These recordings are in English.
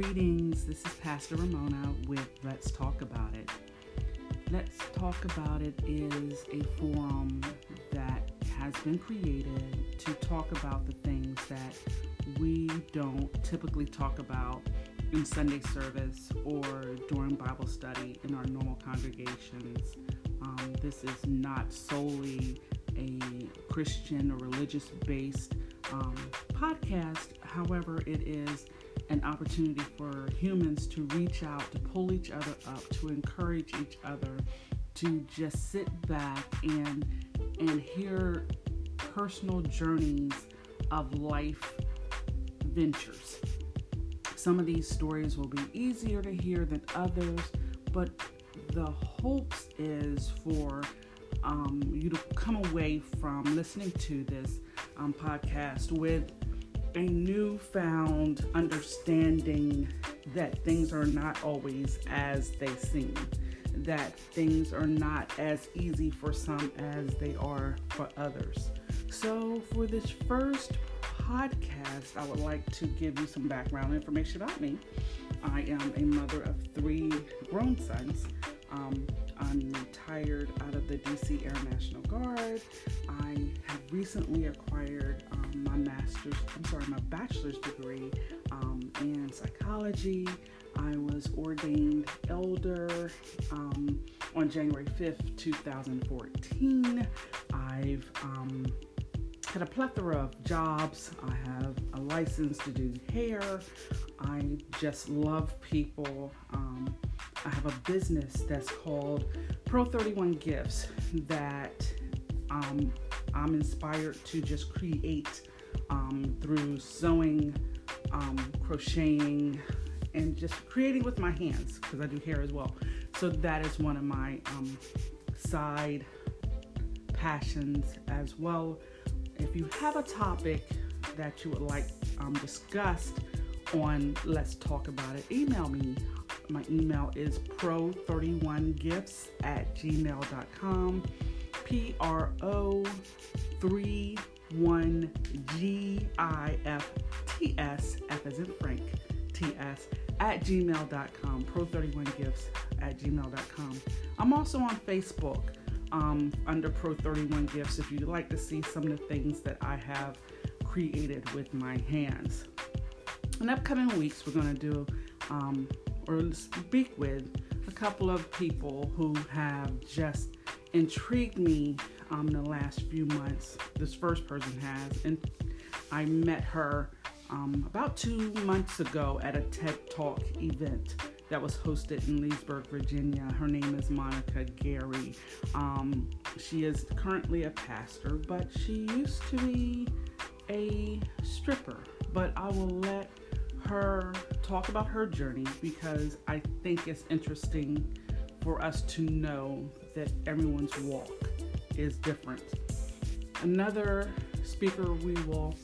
Greetings, this is Pastor Ramona with Let's Talk About It. Let's Talk About It is a forum that has been created to talk about the things that we don't typically talk about in Sunday service or during Bible study in our normal congregations. Um, this is not solely a Christian or religious based um, podcast, however, it is an opportunity for humans to reach out, to pull each other up, to encourage each other, to just sit back and and hear personal journeys of life ventures. Some of these stories will be easier to hear than others, but the hopes is for um, you to come away from listening to this um, podcast with a newfound understanding that things are not always as they seem, that things are not as easy for some as they are for others. So, for this first podcast, I would like to give you some background information about me. I am a mother of three grown sons. Um, retired out of the DC Air National Guard. I have recently acquired um, my master's, I'm sorry, my bachelor's degree um, in psychology. I was ordained elder um, on January 5th, 2014. I've um, had a plethora of jobs. I have a license to do hair. I just love people. Um, I have a business that's called Pro 31 Gifts that um, I'm inspired to just create um, through sewing, um, crocheting, and just creating with my hands because I do hair as well. So that is one of my um, side passions as well. If you have a topic that you would like um, discussed on Let's Talk About It, email me. My email is pro31gifts at gmail.com. P R O 3 1 G I F T S, F as in Frank, T S, at gmail.com. Pro31gifts at gmail.com. I'm also on Facebook um, under Pro31 Gifts if you'd like to see some of the things that I have created with my hands. In upcoming weeks, we're going to do um, or speak with a couple of people who have just intrigued me um, in the last few months. This first person has, and I met her um, about two months ago at a TED Talk event that was hosted in Leesburg, Virginia. Her name is Monica Gary. Um, she is currently a pastor, but she used to be a stripper. But I will let her talk about her journey because I think it's interesting for us to know that everyone's walk is different. Another speaker we will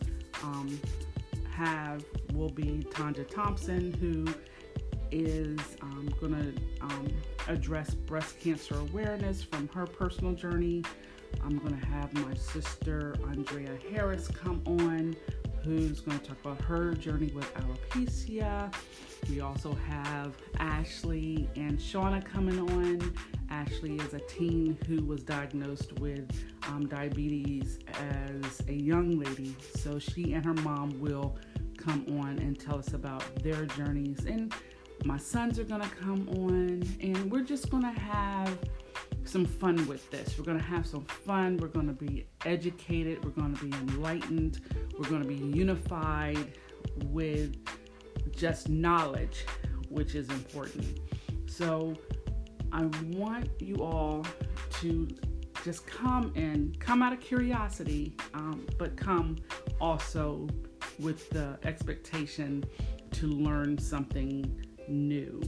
um, have will be Tanja Thompson, who is um, going to um, address breast cancer awareness from her personal journey. I'm going to have my sister Andrea Harris come on, who's going to talk about her journey with alopecia. We also have Ashley and Shauna coming on. Ashley is a teen who was diagnosed with um, diabetes as a young lady, so she and her mom will come on and tell us about their journeys and my sons are gonna come on, and we're just gonna have some fun with this. We're gonna have some fun. We're gonna be educated. We're gonna be enlightened. We're gonna be unified with just knowledge, which is important. So, I want you all to just come and come out of curiosity, um, but come also with the expectation to learn something new.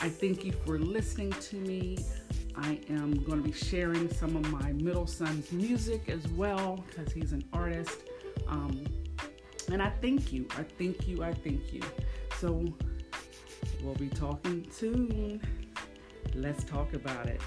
I thank you for listening to me. I am going to be sharing some of my middle son's music as well because he's an artist. Um, and I thank you. I thank you. I thank you. So we'll be talking soon. Let's talk about it.